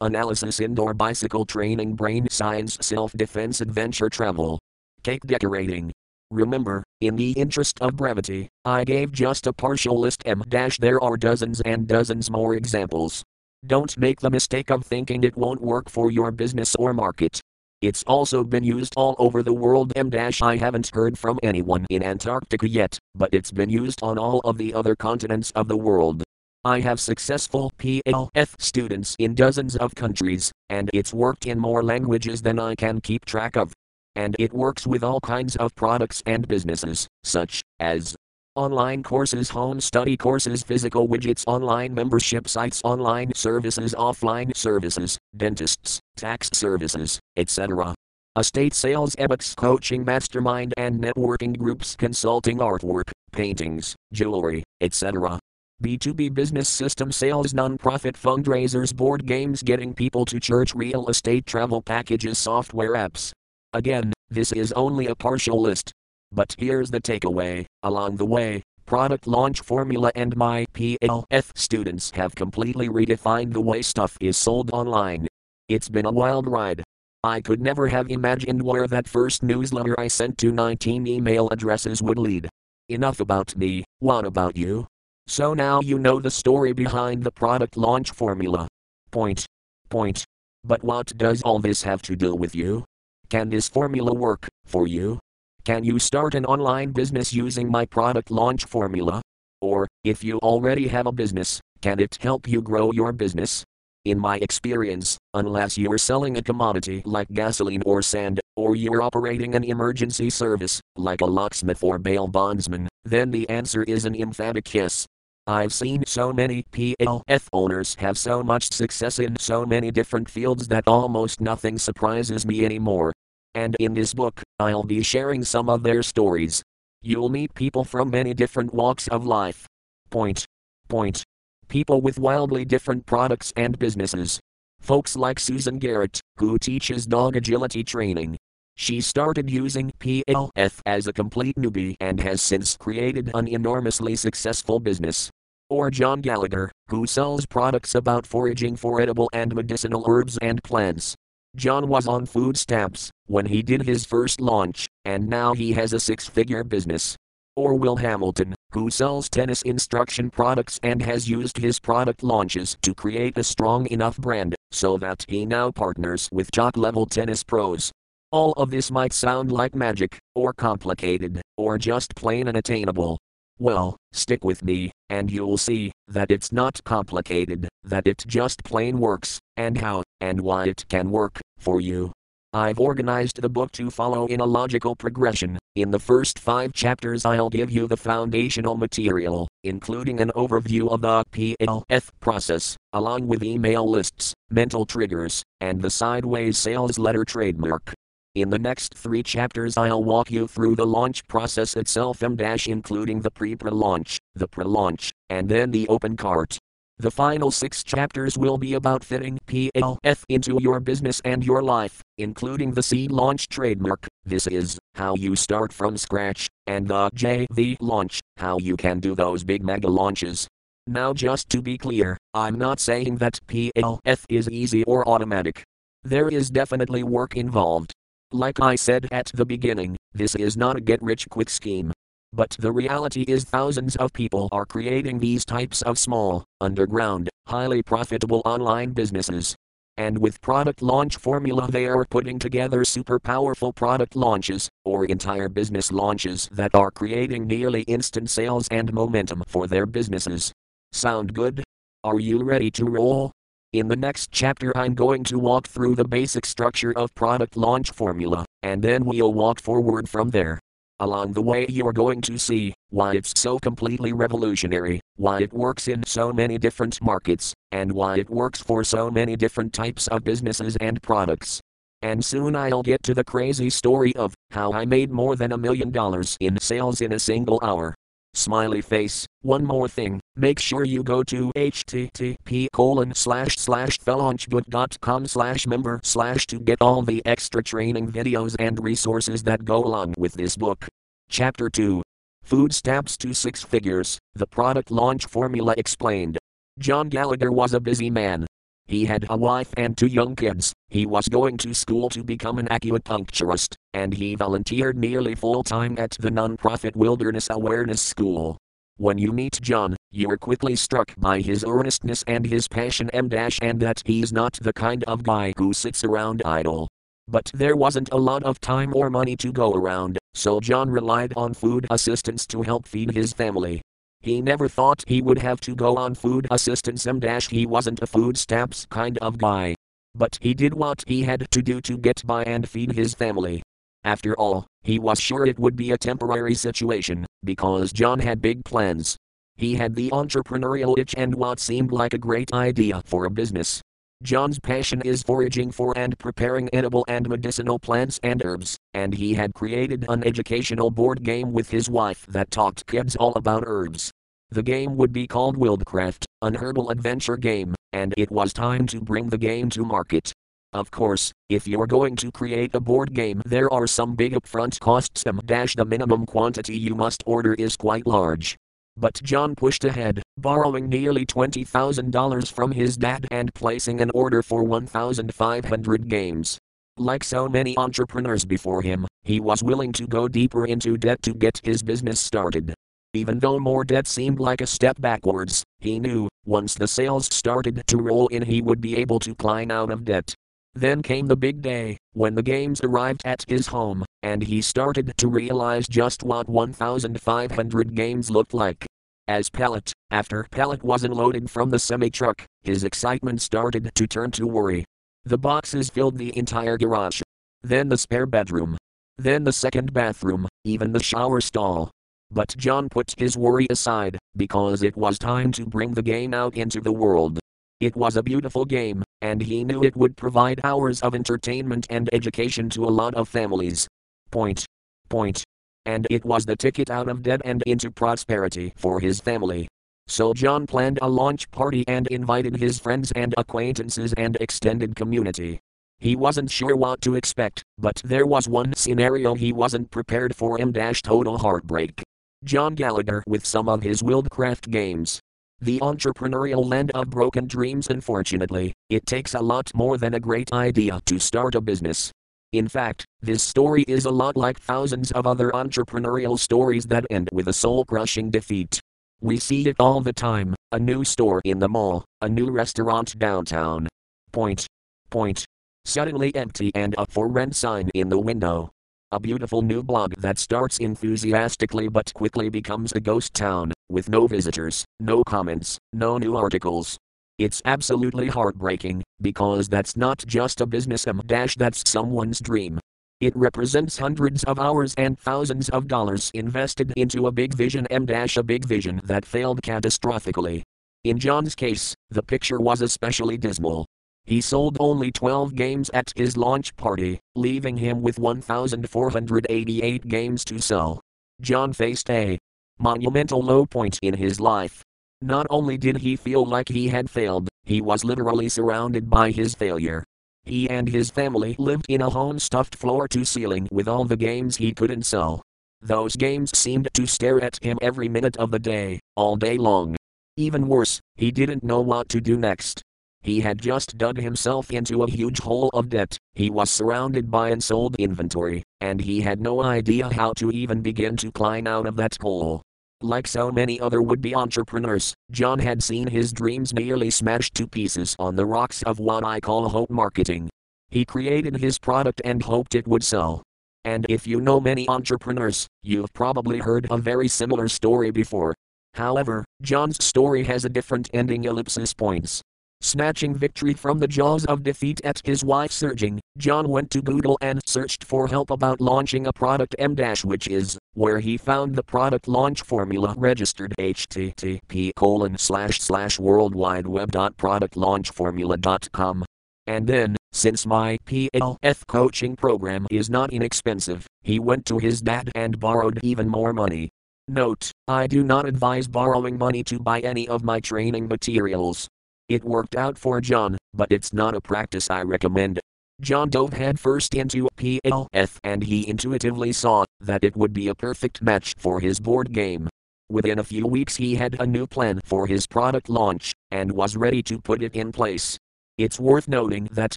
analysis, indoor bicycle training, brain science, self defense, adventure travel, cake decorating. Remember, in the interest of brevity, I gave just a partial list M there are dozens and dozens more examples. Don't make the mistake of thinking it won't work for your business or market. It's also been used all over the world. I haven't heard from anyone in Antarctica yet, but it's been used on all of the other continents of the world. I have successful PLF students in dozens of countries, and it's worked in more languages than I can keep track of. And it works with all kinds of products and businesses, such as Online courses, home study courses, physical widgets, online membership sites, online services, offline services, dentists, tax services, etc. Estate sales, ebooks, coaching, mastermind, and networking groups, consulting, artwork, paintings, jewelry, etc. B2B business system sales, nonprofit fundraisers, board games, getting people to church, real estate, travel packages, software apps. Again, this is only a partial list. But here's the takeaway along the way, product launch formula and my PLF students have completely redefined the way stuff is sold online. It's been a wild ride. I could never have imagined where that first newsletter I sent to 19 email addresses would lead. Enough about me, what about you? So now you know the story behind the product launch formula. Point. Point. But what does all this have to do with you? Can this formula work for you? Can you start an online business using my product launch formula? Or, if you already have a business, can it help you grow your business? In my experience, unless you're selling a commodity like gasoline or sand, or you're operating an emergency service, like a locksmith or bail bondsman, then the answer is an emphatic yes. I've seen so many PLF owners have so much success in so many different fields that almost nothing surprises me anymore and in this book, I'll be sharing some of their stories. You'll meet people from many different walks of life. Point. Point. People with wildly different products and businesses. Folks like Susan Garrett, who teaches dog agility training. She started using PLF as a complete newbie and has since created an enormously successful business. Or John Gallagher, who sells products about foraging for edible and medicinal herbs and plants. John was on food stamps when he did his first launch, and now he has a six figure business. Or Will Hamilton, who sells tennis instruction products and has used his product launches to create a strong enough brand so that he now partners with top level tennis pros. All of this might sound like magic, or complicated, or just plain unattainable. Well, stick with me, and you'll see that it's not complicated, that it just plain works, and how, and why it can work, for you. I've organized the book to follow in a logical progression. In the first five chapters, I'll give you the foundational material, including an overview of the PLF process, along with email lists, mental triggers, and the sideways sales letter trademark. In the next three chapters, I'll walk you through the launch process itself, M including the pre pre launch, the pre launch, and then the open cart. The final six chapters will be about fitting PLF into your business and your life, including the seed launch trademark. This is how you start from scratch, and the JV launch, how you can do those big mega launches. Now, just to be clear, I'm not saying that PLF is easy or automatic. There is definitely work involved. Like I said at the beginning, this is not a get rich quick scheme. But the reality is, thousands of people are creating these types of small, underground, highly profitable online businesses. And with product launch formula, they are putting together super powerful product launches, or entire business launches that are creating nearly instant sales and momentum for their businesses. Sound good? Are you ready to roll? In the next chapter, I'm going to walk through the basic structure of product launch formula, and then we'll walk forward from there. Along the way, you're going to see why it's so completely revolutionary, why it works in so many different markets, and why it works for so many different types of businesses and products. And soon I'll get to the crazy story of how I made more than a million dollars in sales in a single hour. Smiley face. One more thing, make sure you go to http colon slash slash thelaunchbook.com slash member slash to get all the extra training videos and resources that go along with this book. Chapter 2. Food stamps to six figures, the product launch formula explained. John Gallagher was a busy man, he had a wife and two young kids. He was going to school to become an acupuncturist, and he volunteered nearly full time at the nonprofit Wilderness Awareness School. When you meet John, you are quickly struck by his earnestness and his passion and that he's not the kind of guy who sits around idle. But there wasn't a lot of time or money to go around, so John relied on food assistance to help feed his family. He never thought he would have to go on food assistance and dash he wasn't a food stamps kind of guy. But he did what he had to do to get by and feed his family. After all, he was sure it would be a temporary situation, because John had big plans. He had the entrepreneurial itch and what seemed like a great idea for a business. John's passion is foraging for and preparing edible and medicinal plants and herbs, and he had created an educational board game with his wife that taught kids all about herbs. The game would be called Wildcraft, an herbal adventure game, and it was time to bring the game to market. Of course, if you're going to create a board game, there are some big upfront costs. Dash the minimum quantity you must order is quite large. But John pushed ahead, borrowing nearly $20,000 from his dad and placing an order for 1,500 games. Like so many entrepreneurs before him, he was willing to go deeper into debt to get his business started. Even though more debt seemed like a step backwards, he knew, once the sales started to roll in, he would be able to climb out of debt. Then came the big day, when the games arrived at his home, and he started to realize just what 1,500 games looked like. As pallet after pallet was unloaded from the semi truck, his excitement started to turn to worry. The boxes filled the entire garage. Then the spare bedroom. Then the second bathroom, even the shower stall. But John put his worry aside, because it was time to bring the game out into the world. It was a beautiful game, and he knew it would provide hours of entertainment and education to a lot of families. Point. Point. And it was the ticket out of debt and into prosperity for his family. So John planned a launch party and invited his friends and acquaintances and extended community. He wasn't sure what to expect, but there was one scenario he wasn't prepared for M total heartbreak. John Gallagher with some of his Wildcraft games. The entrepreneurial land of broken dreams. Unfortunately, it takes a lot more than a great idea to start a business. In fact, this story is a lot like thousands of other entrepreneurial stories that end with a soul crushing defeat. We see it all the time a new store in the mall, a new restaurant downtown. Point. Point. suddenly empty and a for rent sign in the window. A beautiful new blog that starts enthusiastically but quickly becomes a ghost town, with no visitors, no comments, no new articles. It's absolutely heartbreaking, because that's not just a business M dash that's someone's dream. It represents hundreds of hours and thousands of dollars invested into a big vision M dash a big vision that failed catastrophically. In John's case, the picture was especially dismal. He sold only 12 games at his launch party, leaving him with 1,488 games to sell. John faced a monumental low point in his life. Not only did he feel like he had failed, he was literally surrounded by his failure. He and his family lived in a home stuffed floor to ceiling with all the games he couldn't sell. Those games seemed to stare at him every minute of the day, all day long. Even worse, he didn't know what to do next. He had just dug himself into a huge hole of debt, he was surrounded by unsold inventory, and he had no idea how to even begin to climb out of that hole. Like so many other would be entrepreneurs, John had seen his dreams nearly smashed to pieces on the rocks of what I call hope marketing. He created his product and hoped it would sell. And if you know many entrepreneurs, you've probably heard a very similar story before. However, John's story has a different ending ellipsis points. Snatching victory from the jaws of defeat at his wife's urging, John went to Google and searched for help about launching a product M which is, where he found the product launch formula registered http colon slash slash worldwideweb.productlaunchformula.com. And then, since my PLF coaching program is not inexpensive, he went to his dad and borrowed even more money. Note, I do not advise borrowing money to buy any of my training materials. It worked out for John, but it's not a practice I recommend. John dove headfirst into PLF and he intuitively saw that it would be a perfect match for his board game. Within a few weeks, he had a new plan for his product launch and was ready to put it in place. It's worth noting that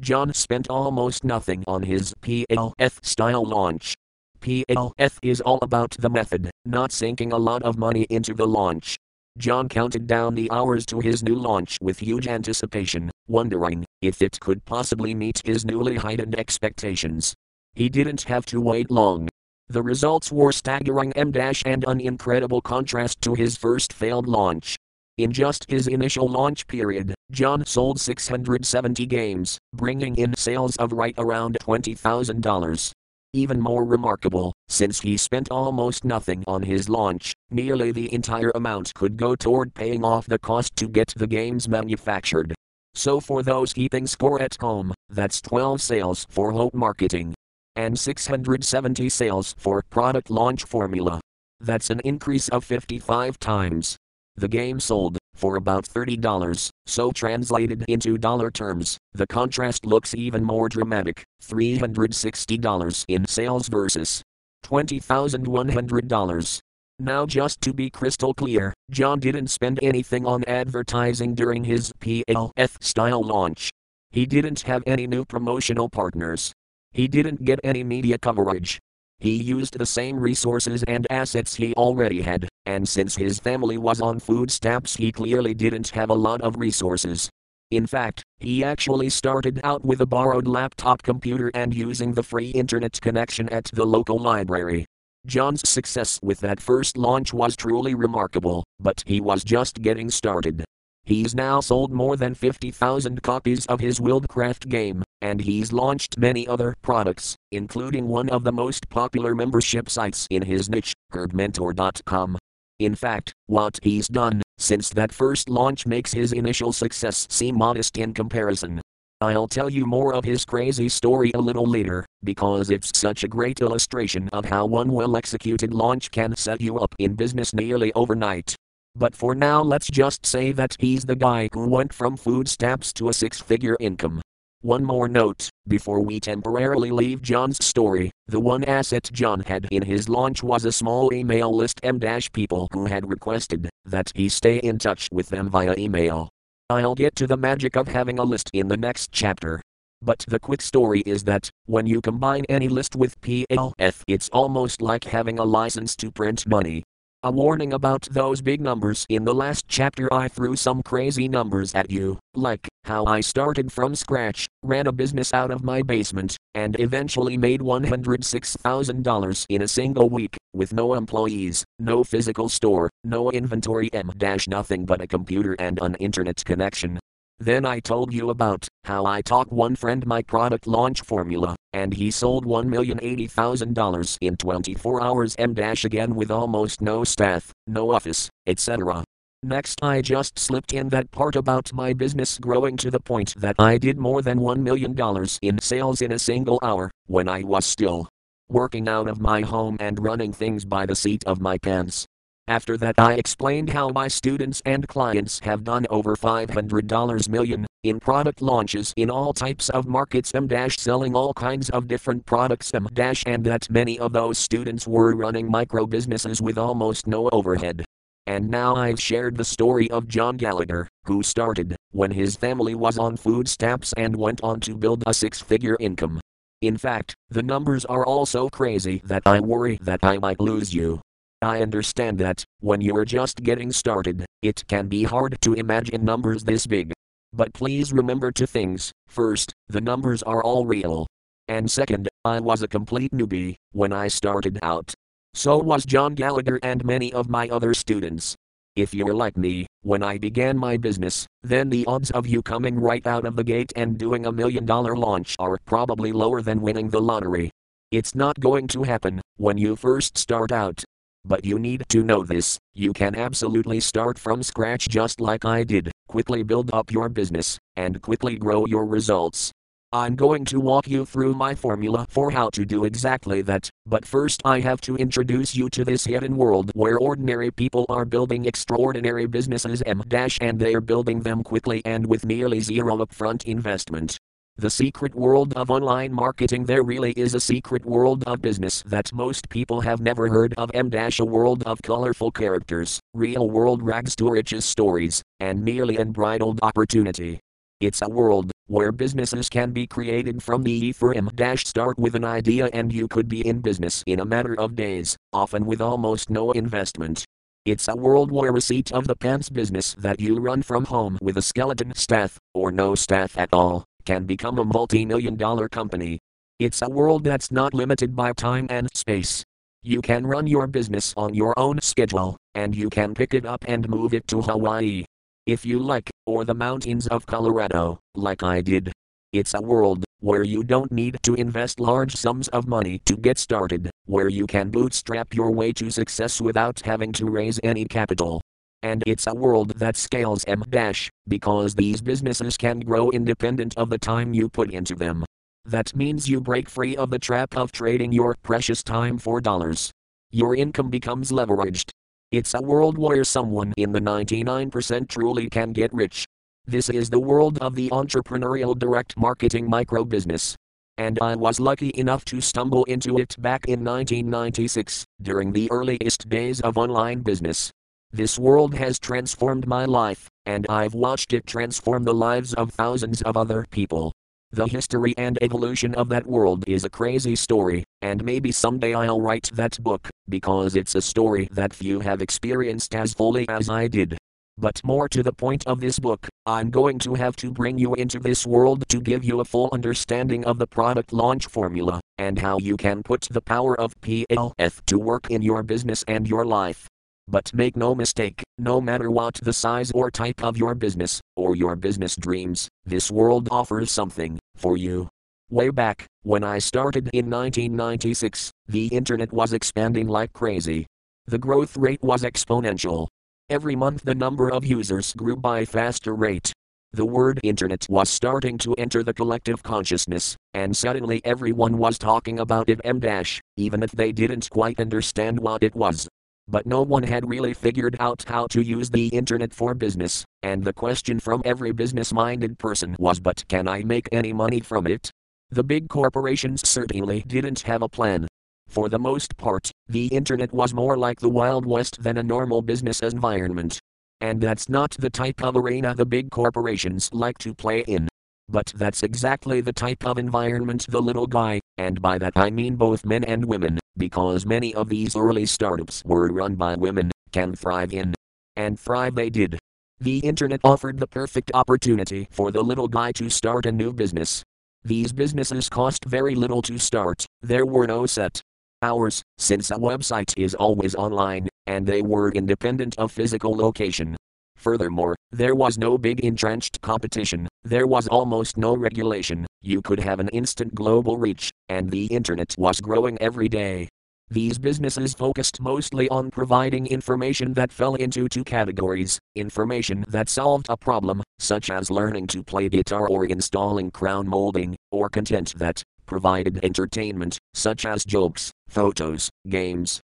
John spent almost nothing on his PLF style launch. PLF is all about the method, not sinking a lot of money into the launch. John counted down the hours to his new launch with huge anticipation, wondering if it could possibly meet his newly heightened expectations. He didn't have to wait long. The results were staggering and an incredible contrast to his first failed launch. In just his initial launch period, John sold 670 games, bringing in sales of right around $20,000. Even more remarkable, since he spent almost nothing on his launch, nearly the entire amount could go toward paying off the cost to get the games manufactured. So for those keeping score at home, that's 12 sales for Hope Marketing and 670 sales for Product Launch Formula. That's an increase of 55 times. The game sold for about $30, so translated into dollar terms, the contrast looks even more dramatic $360 in sales versus $20,100. Now, just to be crystal clear, John didn't spend anything on advertising during his PLF style launch. He didn't have any new promotional partners. He didn't get any media coverage. He used the same resources and assets he already had, and since his family was on food stamps, he clearly didn't have a lot of resources. In fact, he actually started out with a borrowed laptop computer and using the free internet connection at the local library. John's success with that first launch was truly remarkable, but he was just getting started. He's now sold more than 50,000 copies of his Wildcraft game, and he's launched many other products, including one of the most popular membership sites in his niche, HerbMentor.com. In fact, what he's done since that first launch makes his initial success seem modest in comparison. I'll tell you more of his crazy story a little later, because it's such a great illustration of how one well executed launch can set you up in business nearly overnight. But for now, let's just say that he's the guy who went from food stamps to a six figure income. One more note before we temporarily leave John's story. The one asset John had in his launch was a small email list M people who had requested that he stay in touch with them via email. I'll get to the magic of having a list in the next chapter. But the quick story is that, when you combine any list with PLF, it's almost like having a license to print money. A warning about those big numbers. In the last chapter, I threw some crazy numbers at you, like how I started from scratch, ran a business out of my basement, and eventually made $106,000 in a single week, with no employees, no physical store, no inventory, m nothing but a computer and an internet connection. Then I told you about how I taught one friend my product launch formula, and he sold $1,080,000 in 24 hours M dash again with almost no staff, no office, etc. Next, I just slipped in that part about my business growing to the point that I did more than $1 million in sales in a single hour, when I was still working out of my home and running things by the seat of my pants. After that, I explained how my students and clients have done over $500 million in product launches in all types of markets M selling all kinds of different products M and that many of those students were running micro businesses with almost no overhead. And now I've shared the story of John Gallagher, who started when his family was on food stamps and went on to build a six figure income. In fact, the numbers are all so crazy that I worry that I might lose you. I understand that, when you're just getting started, it can be hard to imagine numbers this big. But please remember two things first, the numbers are all real. And second, I was a complete newbie when I started out. So was John Gallagher and many of my other students. If you're like me, when I began my business, then the odds of you coming right out of the gate and doing a million dollar launch are probably lower than winning the lottery. It's not going to happen when you first start out. But you need to know this you can absolutely start from scratch just like I did, quickly build up your business, and quickly grow your results. I'm going to walk you through my formula for how to do exactly that, but first I have to introduce you to this hidden world where ordinary people are building extraordinary businesses M- and they're building them quickly and with nearly zero upfront investment. The secret world of online marketing. There really is a secret world of business that most people have never heard of. M a world of colorful characters, real world rags to riches stories, and nearly unbridled opportunity. It's a world where businesses can be created from the ether. M start with an idea and you could be in business in a matter of days, often with almost no investment. It's a world where seat of the pants business that you run from home with a skeleton staff, or no staff at all, can become a multi million dollar company. It's a world that's not limited by time and space. You can run your business on your own schedule, and you can pick it up and move it to Hawaii. If you like, or the mountains of Colorado, like I did. It's a world where you don't need to invest large sums of money to get started, where you can bootstrap your way to success without having to raise any capital. And it's a world that scales M dash, because these businesses can grow independent of the time you put into them. That means you break free of the trap of trading your precious time for dollars. Your income becomes leveraged. It's a world where someone in the 99% truly can get rich. This is the world of the entrepreneurial direct marketing micro business. And I was lucky enough to stumble into it back in 1996, during the earliest days of online business. This world has transformed my life, and I've watched it transform the lives of thousands of other people. The history and evolution of that world is a crazy story, and maybe someday I'll write that book, because it's a story that few have experienced as fully as I did. But more to the point of this book, I'm going to have to bring you into this world to give you a full understanding of the product launch formula, and how you can put the power of PLF to work in your business and your life. But make no mistake, no matter what the size or type of your business, or your business dreams, this world offers something for you. Way back, when I started in 1996, the internet was expanding like crazy. The growth rate was exponential. Every month the number of users grew by a faster rate. The word internet was starting to enter the collective consciousness, and suddenly everyone was talking about it m dash, even if they didn't quite understand what it was but no one had really figured out how to use the internet for business, and the question from every business minded person was but can I make any money from it? The big corporations certainly didn't have a plan. For the most part, the internet was more like the Wild West than a normal business environment. And that's not the type of arena the big corporations like to play in. But that's exactly the type of environment the little guy, and by that I mean both men and women, because many of these early startups were run by women, can thrive in. And thrive they did. The internet offered the perfect opportunity for the little guy to start a new business. These businesses cost very little to start, there were no set hours, since a website is always online, and they were independent of physical location. Furthermore, there was no big entrenched competition, there was almost no regulation, you could have an instant global reach, and the internet was growing every day. These businesses focused mostly on providing information that fell into two categories. Information that solved a problem, such as learning to play guitar or installing crown molding, or content that provided entertainment, such as jokes, photos, games,